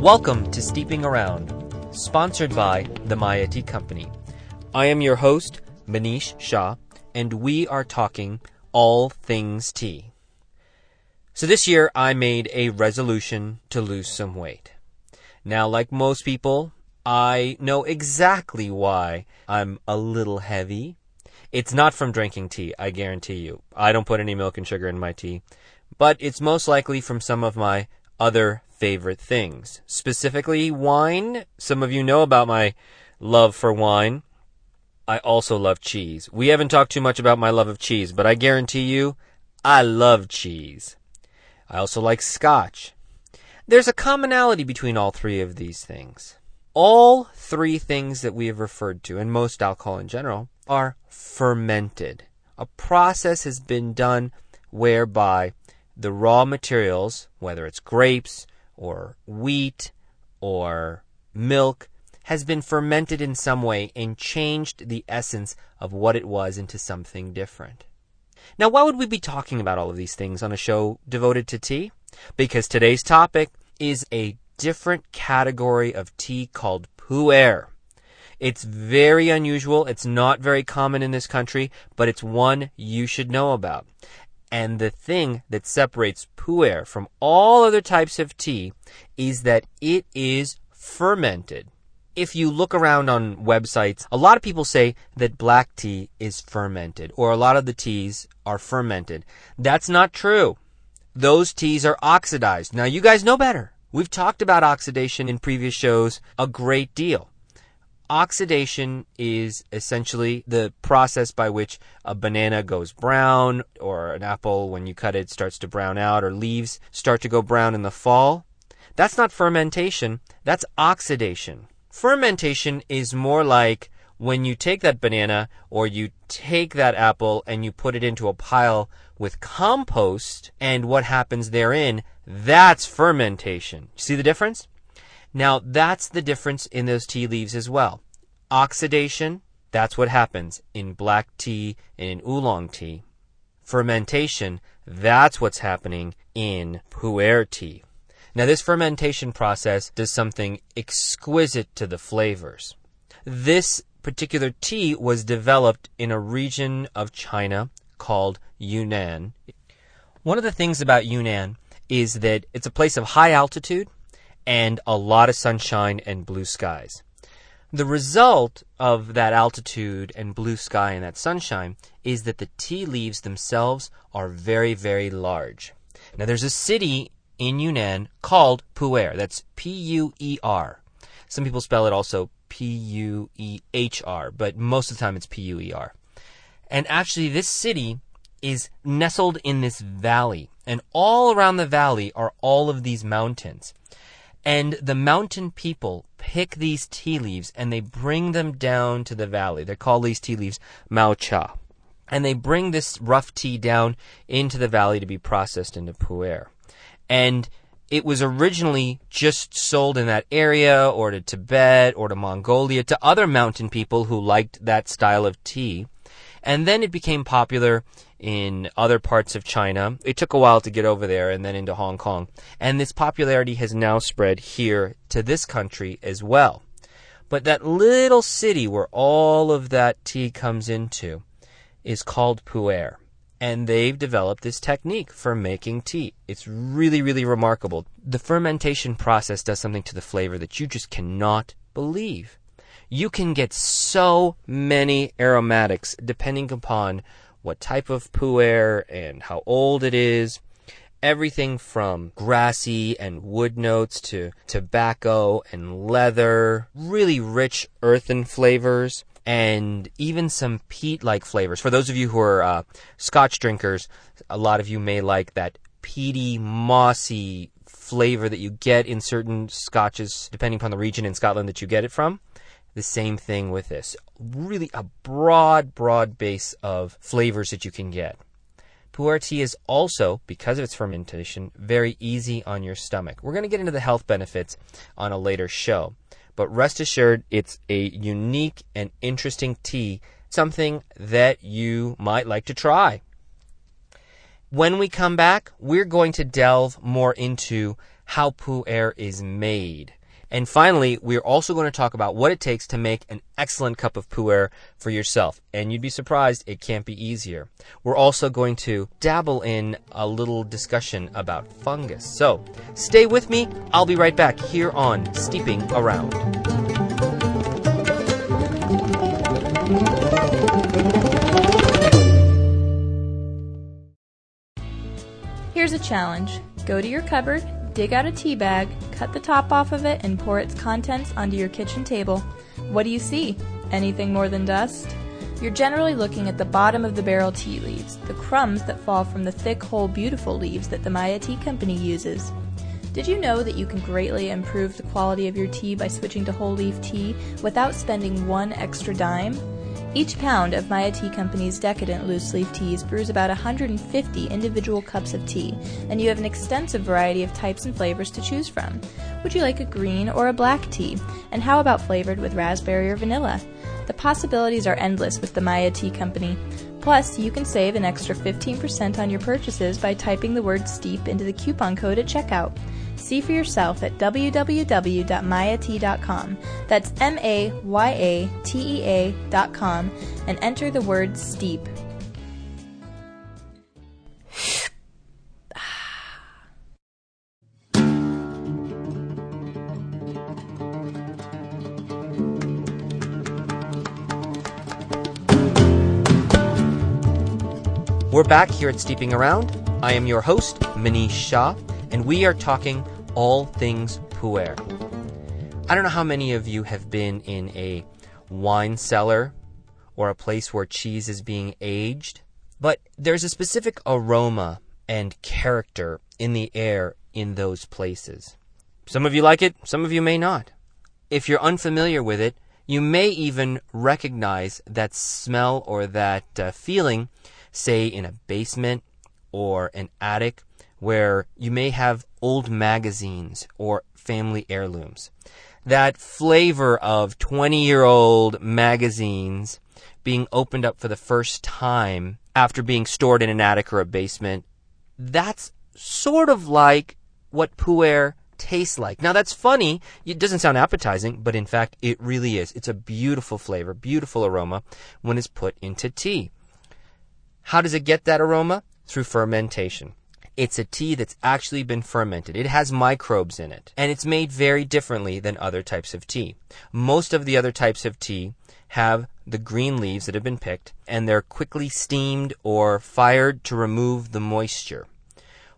Welcome to Steeping Around, sponsored by the Maya Tea Company. I am your host, Manish Shah, and we are talking all things tea. So this year I made a resolution to lose some weight. Now, like most people, I know exactly why I'm a little heavy. It's not from drinking tea, I guarantee you. I don't put any milk and sugar in my tea. But it's most likely from some of my other favorite things. Specifically, wine. Some of you know about my love for wine. I also love cheese. We haven't talked too much about my love of cheese, but I guarantee you, I love cheese. I also like scotch. There's a commonality between all three of these things. All three things that we have referred to, and most alcohol in general, are fermented. A process has been done whereby the raw materials, whether it's grapes or wheat or milk, has been fermented in some way and changed the essence of what it was into something different. Now, why would we be talking about all of these things on a show devoted to tea? Because today's topic is a different category of tea called pu'er. It's very unusual. It's not very common in this country, but it's one you should know about. And the thing that separates pu'er from all other types of tea is that it is fermented. If you look around on websites, a lot of people say that black tea is fermented, or a lot of the teas are fermented. That's not true. Those teas are oxidized. Now, you guys know better. We've talked about oxidation in previous shows a great deal. Oxidation is essentially the process by which a banana goes brown, or an apple, when you cut it, starts to brown out, or leaves start to go brown in the fall. That's not fermentation, that's oxidation. Fermentation is more like when you take that banana or you take that apple and you put it into a pile with compost and what happens therein, that's fermentation. See the difference? Now, that's the difference in those tea leaves as well. Oxidation, that's what happens in black tea and in oolong tea. Fermentation, that's what's happening in pu'er tea. Now, this fermentation process does something exquisite to the flavors. This particular tea was developed in a region of China called Yunnan. One of the things about Yunnan is that it's a place of high altitude and a lot of sunshine and blue skies. The result of that altitude and blue sky and that sunshine is that the tea leaves themselves are very, very large. Now, there's a city in Yunnan called Pu'er. That's P U E R. Some people spell it also P U E H R, but most of the time it's P U E R. And actually, this city is nestled in this valley, and all around the valley are all of these mountains. And the mountain people pick these tea leaves and they bring them down to the valley. They call these tea leaves Mao Cha. And they bring this rough tea down into the valley to be processed into pu'er. And it was originally just sold in that area or to Tibet or to Mongolia to other mountain people who liked that style of tea. And then it became popular in other parts of China. It took a while to get over there and then into Hong Kong. And this popularity has now spread here to this country as well. But that little city where all of that tea comes into is called Pu'er. And they've developed this technique for making tea. It's really, really remarkable. The fermentation process does something to the flavor that you just cannot believe. You can get so many aromatics depending upon what type of pu'er and how old it is. Everything from grassy and wood notes to tobacco and leather, really rich earthen flavors, and even some peat like flavors. For those of you who are uh, scotch drinkers, a lot of you may like that peaty, mossy flavor that you get in certain scotches, depending upon the region in Scotland that you get it from the same thing with this. Really a broad, broad base of flavors that you can get. Pu'er tea is also, because of its fermentation, very easy on your stomach. We're going to get into the health benefits on a later show. But rest assured, it's a unique and interesting tea, something that you might like to try. When we come back, we're going to delve more into how pu'er is made. And finally, we're also going to talk about what it takes to make an excellent cup of pu'er for yourself. And you'd be surprised, it can't be easier. We're also going to dabble in a little discussion about fungus. So, stay with me. I'll be right back here on Steeping Around. Here's a challenge. Go to your cupboard, dig out a tea bag, cut the top off of it, and pour its contents onto your kitchen table. What do you see? Anything more than dust? You're generally looking at the bottom of the barrel tea leaves, the crumbs that fall from the thick, whole, beautiful leaves that the Maya Tea Company uses. Did you know that you can greatly improve the quality of your tea by switching to whole leaf tea without spending one extra dime? Each pound of Maya Tea Company's decadent loose leaf teas brews about 150 individual cups of tea, and you have an extensive variety of types and flavors to choose from. Would you like a green or a black tea? And how about flavored with raspberry or vanilla? The possibilities are endless with the Maya Tea Company. Plus, you can save an extra 15% on your purchases by typing the word STEEP into the coupon code at checkout. See for yourself at www.mayatea.com. That's M A Y A T E A.com and enter the word STEEP. We're back here at Steeping Around. I am your host, Manish Shah, and we are talking all things pu'er. I don't know how many of you have been in a wine cellar or a place where cheese is being aged, but there's a specific aroma and character in the air in those places. Some of you like it, some of you may not. If you're unfamiliar with it, you may even recognize that smell or that uh, feeling say in a basement or an attic where you may have old magazines or family heirlooms. That flavor of 20 year old magazines being opened up for the first time after being stored in an attic or a basement, that's sort of like what pu'er tastes like. Now that's funny. It doesn't sound appetizing, but in fact it really is. It's a beautiful flavor, beautiful aroma when it's put into tea. How does it get that aroma? Through fermentation. It's a tea that's actually been fermented. It has microbes in it, and it's made very differently than other types of tea. Most of the other types of tea have the green leaves that have been picked, and they're quickly steamed or fired to remove the moisture.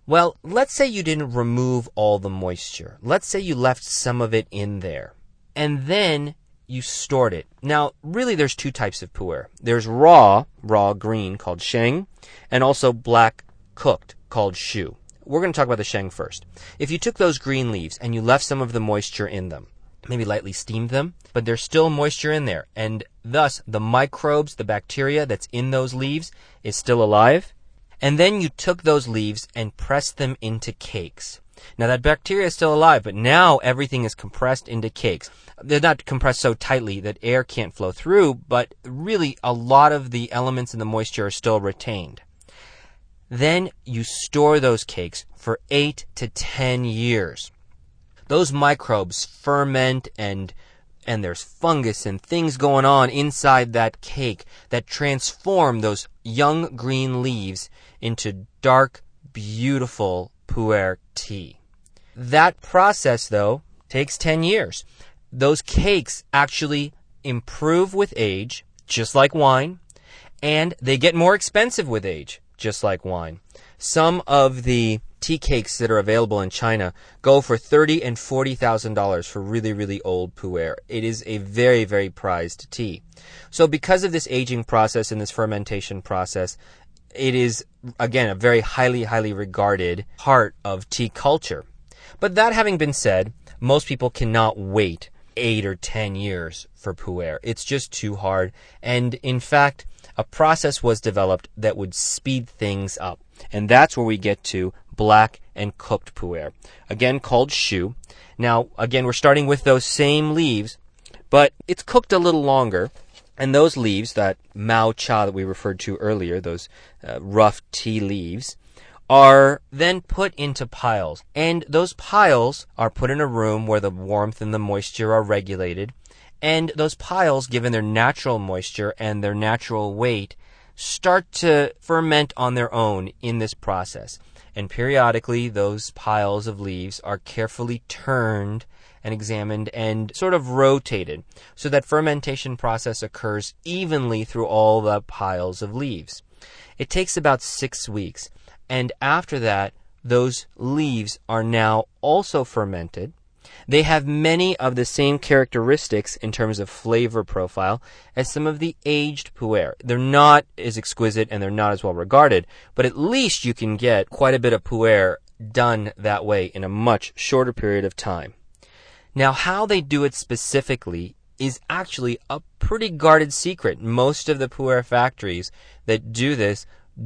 Well, let's say you didn't remove all the moisture. Let's say you left some of it in there. And then you stored it. Now, really, there's two types of pu'er. There's raw, raw green called sheng, and also black cooked called shu. We're going to talk about the sheng first. If you took those green leaves and you left some of the moisture in them, maybe lightly steamed them, but there's still moisture in there, and thus the microbes, the bacteria that's in those leaves is still alive, and then you took those leaves and pressed them into cakes. Now that bacteria is still alive, but now everything is compressed into cakes. They're not compressed so tightly that air can't flow through, but really a lot of the elements in the moisture are still retained. Then you store those cakes for eight to ten years. Those microbes ferment and and there's fungus and things going on inside that cake that transform those young green leaves into dark, beautiful pu'er tea. That process, though, takes 10 years. Those cakes actually improve with age, just like wine, and they get more expensive with age, just like wine. Some of the tea cakes that are available in China go for thirty and forty thousand dollars for really, really old pu'er. It is a very, very prized tea. So because of this aging process and this fermentation process, it is again a very highly, highly regarded part of tea culture. But that having been said, most people cannot wait eight or ten years for pu'er. It's just too hard. And in fact, a process was developed that would speed things up. And that's where we get to black and cooked pu'er. Again, called shu. Now, again, we're starting with those same leaves, but it's cooked a little longer. And those leaves, that mao cha that we referred to earlier, those uh, rough tea leaves, are then put into piles. And those piles are put in a room where the warmth and the moisture are regulated. And those piles, given their natural moisture and their natural weight, start to ferment on their own in this process. And periodically, those piles of leaves are carefully turned and examined and sort of rotated so that fermentation process occurs evenly through all the piles of leaves. It takes about six weeks. And after that, those leaves are now also fermented. They have many of the same characteristics in terms of flavor profile as some of the aged pu'er. They're not as exquisite and they're not as well regarded, but at least you can get quite a bit of pu'er done that way in a much shorter period of time. Now, how they do it specifically is actually a pretty guarded secret. Most of the pu'er factories that do this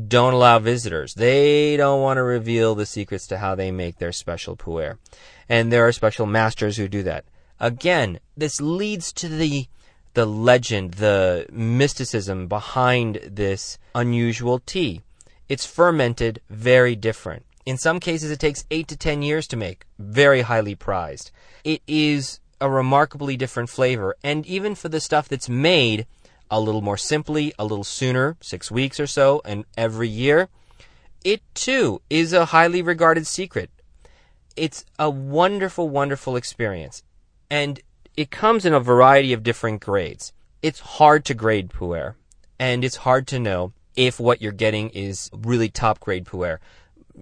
don't allow visitors. They don't want to reveal the secrets to how they make their special pu'er. And there are special masters who do that. Again, this leads to the the legend, the mysticism behind this unusual tea. It's fermented very different. In some cases, it takes 8 to 10 years to make, very highly prized. It is a remarkably different flavor, and even for the stuff that's made, a little more simply, a little sooner, six weeks or so, and every year, it too is a highly regarded secret. It's a wonderful, wonderful experience. And it comes in a variety of different grades. It's hard to grade pu'er, and it's hard to know if what you're getting is really top grade pu'er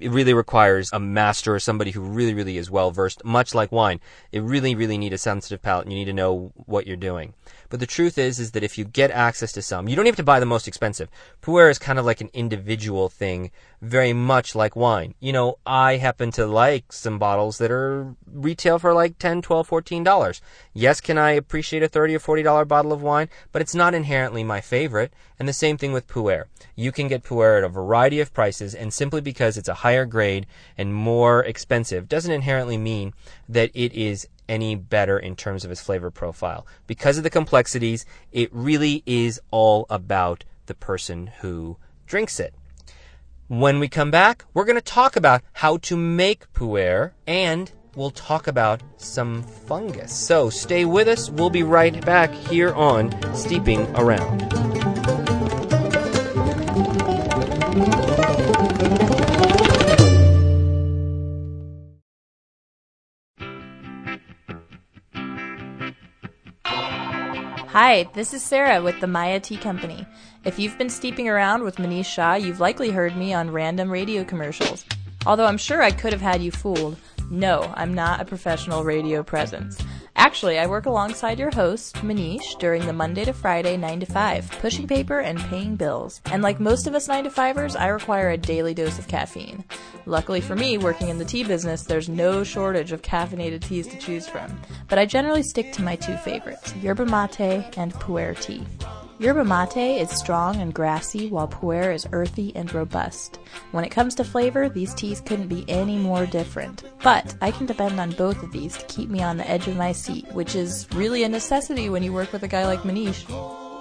it really requires a master or somebody who really, really is well versed, much like wine. It really, really need a sensitive palate and you need to know what you're doing. But the truth is, is that if you get access to some, you don't have to buy the most expensive. Pu'er is kind of like an individual thing, very much like wine. You know, I happen to like some bottles that are retail for like 10, 12, 14 dollars. Yes, can I appreciate a 30 or 40 dollar bottle of wine, but it's not inherently my favorite. And the same thing with Pu'er. You can get Pu'er at a variety of prices, and simply because it's a higher grade and more expensive doesn't inherently mean that it is any better in terms of its flavor profile. Because of the complexities, it really is all about the person who drinks it. When we come back, we're going to talk about how to make pu'er and we'll talk about some fungus. So stay with us. We'll be right back here on Steeping Around. Hi, this is Sarah with the Maya Tea Company. If you've been steeping around with Manish Shah, you've likely heard me on random radio commercials. Although I'm sure I could have had you fooled. No, I'm not a professional radio presence. Actually, I work alongside your host, Manish, during the Monday to Friday 9 to 5, pushing paper and paying bills. And like most of us 9 to 5ers, I require a daily dose of caffeine. Luckily for me, working in the tea business, there's no shortage of caffeinated teas to choose from. But I generally stick to my two favorites, yerba mate and pu'er tea. Yerba mate is strong and grassy, while pu'er is earthy and robust. When it comes to flavor, these teas couldn't be any more different. But I can depend on both of these to keep me on the edge of my seat, which is really a necessity when you work with a guy like Manish.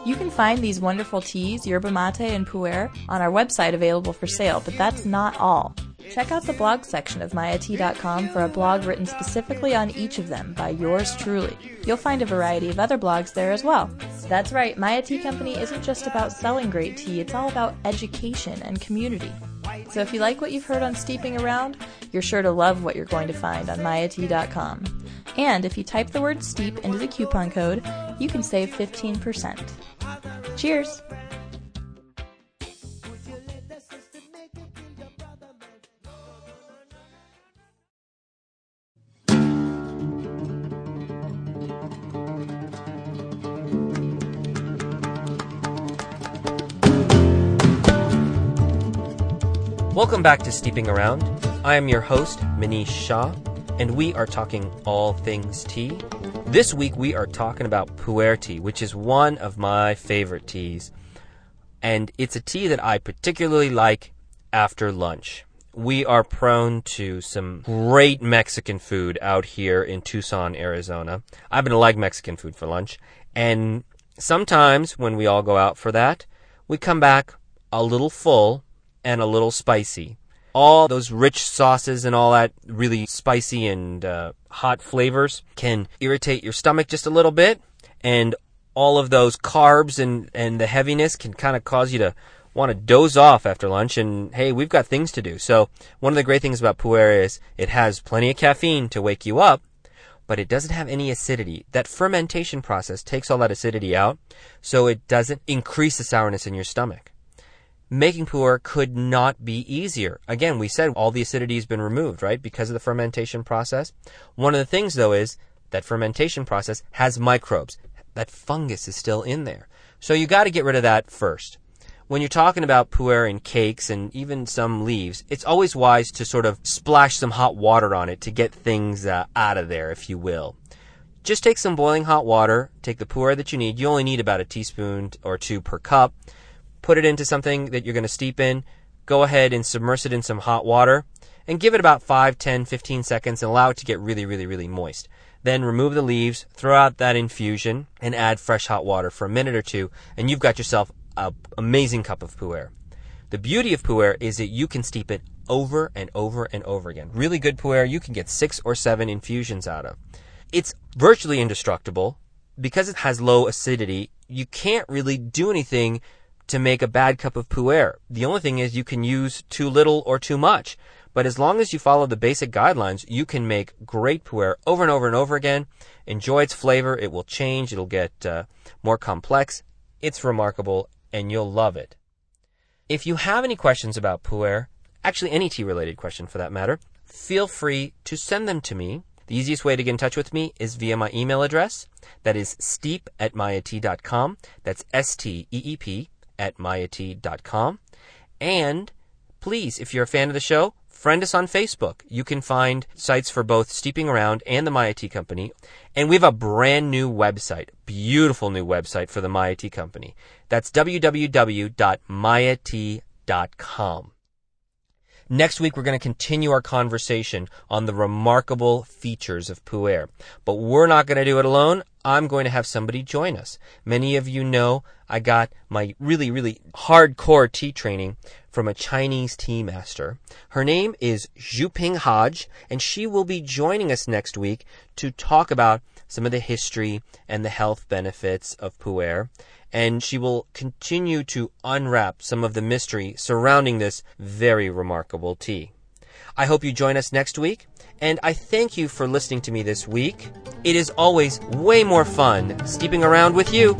You can find these wonderful teas, yerba mate and pu'er, on our website available for sale, but that's not all. Check out the blog section of mayatea.com for a blog written specifically on each of them by yours truly. You'll find a variety of other blogs there as well. That's right, Maya Tea Company isn't just about selling great tea, it's all about education and community. So if you like what you've heard on Steeping Around, you're sure to love what you're going to find on mayatea.com. And if you type the word steep into the coupon code, you can save 15%. Cheers! Welcome back to Steeping Around. I am your host, Manish Shah, and we are talking all things tea. This week we are talking about pu'er tea, which is one of my favorite teas. And it's a tea that I particularly like after lunch. We are prone to some great Mexican food out here in Tucson, Arizona. I happen to like Mexican food for lunch. And sometimes when we all go out for that, we come back a little full and a little spicy. all those rich sauces and all that really spicy and uh, hot flavors can irritate your stomach just a little bit, and all of those carbs and, and the heaviness can kind of cause you to want to doze off after lunch and hey, we've got things to do. So one of the great things about pu'er is it has plenty of caffeine to wake you up, but it doesn't have any acidity. That fermentation process takes all that acidity out, so it doesn't increase the sourness in your stomach. Making pu'er could not be easier. Again, we said all the acidity has been removed, right? Because of the fermentation process. One of the things though is that fermentation process has microbes. That fungus is still in there. So you gotta get rid of that first when you're talking about pu'er and cakes and even some leaves, it's always wise to sort of splash some hot water on it to get things uh, out of there, if you will. Just take some boiling hot water, take the pu'er that you need. You only need about a teaspoon or two per cup. Put it into something that you're going to steep in. Go ahead and submerge it in some hot water and give it about 5, 10, 15 seconds and allow it to get really, really, really moist. Then remove the leaves, throw out that infusion, and add fresh hot water for a minute or two, and you've got yourself an amazing cup of pu'er. The beauty of pu'er is that you can steep it over and over and over again. Really good pu'er, you can get six or seven infusions out of. It's virtually indestructible. Because it has low acidity, you can't really do anything to make a bad cup of pu'er. The only thing is you can use too little or too much. But as long as you follow the basic guidelines, you can make great pu'er over and over and over again. Enjoy its flavor. It will change. It'll get uh, more complex. It's remarkable and you'll love it. If you have any questions about pu'er, actually any tea related question for that matter, feel free to send them to me. The easiest way to get in touch with me is via my email address. That is steep at mayatea.com. That's S-T-E-E-P at mayatea.com. And please, if you're a fan of the show, Friend us on Facebook. You can find sites for both Steeping Around and the Tea Company. And we have a brand new website, beautiful new website for the Tea Company. That's www.mayatea.com. Next week, we're going to continue our conversation on the remarkable features of pu'er. But we're not going to do it alone. I'm going to have somebody join us. Many of you know I got my really, really hardcore tea training from a Chinese tea master. Her name is Zhuping Hodge, and she will be joining us next week to talk about some of the history and the health benefits of pu'er. And she will continue to unwrap some of the mystery surrounding this very remarkable tea. I hope you join us next week, and I thank you for listening to me this week. It is always way more fun steeping around with you.